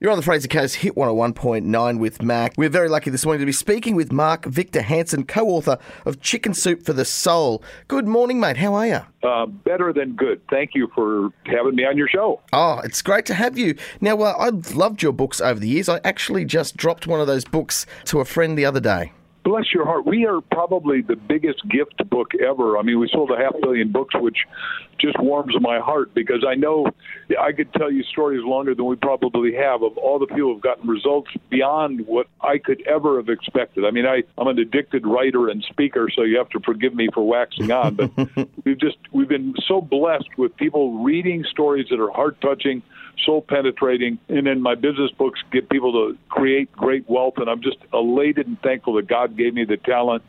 You're on the Fraser Coast Hit 101.9 with Mac. We're very lucky this morning to be speaking with Mark Victor Hansen, co author of Chicken Soup for the Soul. Good morning, mate. How are you? Uh, better than good. Thank you for having me on your show. Oh, it's great to have you. Now, uh, I've loved your books over the years. I actually just dropped one of those books to a friend the other day. Bless your heart. We are probably the biggest gift book ever. I mean, we sold a half billion books, which just warms my heart because I know I could tell you stories longer than we probably have of all the people who've gotten results beyond what I could ever have expected. I mean, I, I'm an addicted writer and speaker, so you have to forgive me for waxing on, but we've just we've been so blessed with people reading stories that are heart touching soul penetrating. And then my business books get people to create great wealth. And I'm just elated and thankful that God gave me the talent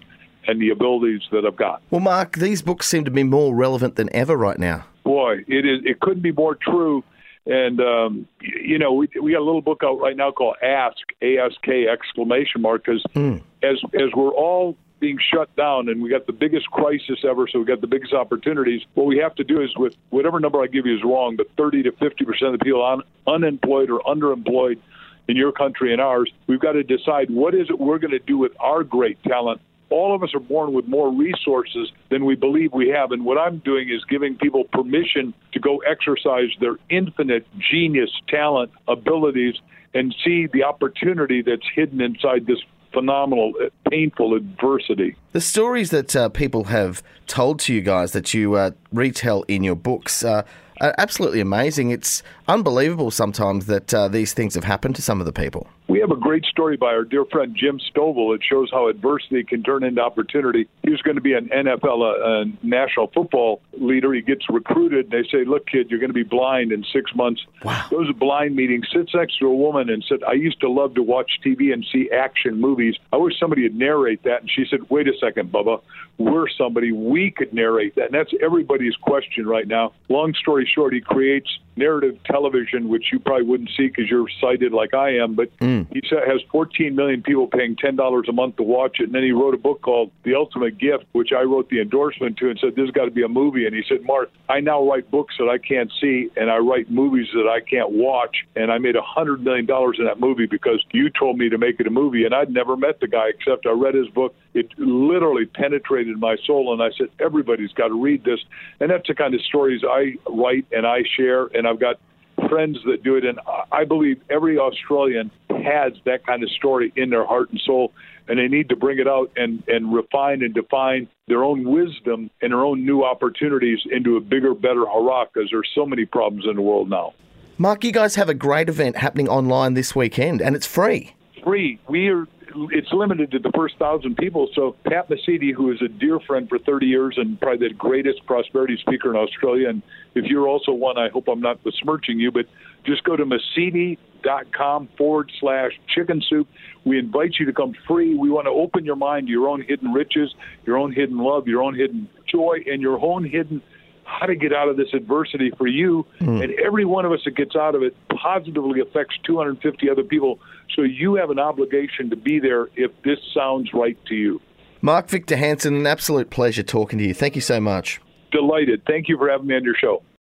and the abilities that I've got. Well, Mark, these books seem to be more relevant than ever right now. Boy, it is. It couldn't be more true. And um, you know, we we got a little book out right now called Ask A S K exclamation mark because mm. as as we're all being shut down and we got the biggest crisis ever, so we got the biggest opportunities. What we have to do is with whatever number I give you is wrong, but 30 to 50 percent of the people un- unemployed or underemployed in your country and ours, we've got to decide what is it we're going to do with our great talent all of us are born with more resources than we believe we have. And what I'm doing is giving people permission to go exercise their infinite genius, talent, abilities, and see the opportunity that's hidden inside this phenomenal, painful adversity. The stories that uh, people have told to you guys that you uh, retell in your books uh, are absolutely amazing. It's unbelievable sometimes that uh, these things have happened to some of the people. We have a great story by our dear friend Jim Stovall. It shows how adversity can turn into opportunity. He was going to be an NFL, a, a national football leader. He gets recruited. and They say, "Look, kid, you're going to be blind in six months." Wow. Goes to blind meeting, sits next to a woman, and said, "I used to love to watch TV and see action movies. I wish somebody would narrate that." And she said, "Wait a second, Bubba. We're somebody. We could narrate that." And that's everybody's question right now. Long story short, he creates narrative television, which you probably wouldn't see because you're sighted like I am, but mm. he has 14 million people paying $10 a month to watch it. And then he wrote a book called The Ultimate Gift, which I wrote the endorsement to and said, This has got to be a movie. And he said, Mark, I now write books that I can't see, and I write movies that I can't watch. And I made $100 million in that movie because you told me to make it a movie. And I'd never met the guy except I read his book. It literally penetrated my soul. And I said, Everybody's got to read this. And that's the kind of stories I write and I share. And I've got friends that do it. And I believe every Australian has that kind of story in their heart and soul, and they need to bring it out and, and refine and define their own wisdom and their own new opportunities into a bigger, better hurrah because there's so many problems in the world now. Mark, you guys have a great event happening online this weekend, and it's free. Free. We are it's limited to the first thousand people. So Pat Mesiti, who is a dear friend for 30 years and probably the greatest prosperity speaker in Australia, and if you're also one, I hope I'm not besmirching you, but just go to Mesiti.com forward slash chicken soup. We invite you to come free. We want to open your mind to your own hidden riches, your own hidden love, your own hidden joy, and your own hidden how to get out of this adversity for you. Mm. And every one of us that gets out of it positively affects 250 other people. So you have an obligation to be there if this sounds right to you. Mark Victor Hansen, an absolute pleasure talking to you. Thank you so much. Delighted. Thank you for having me on your show.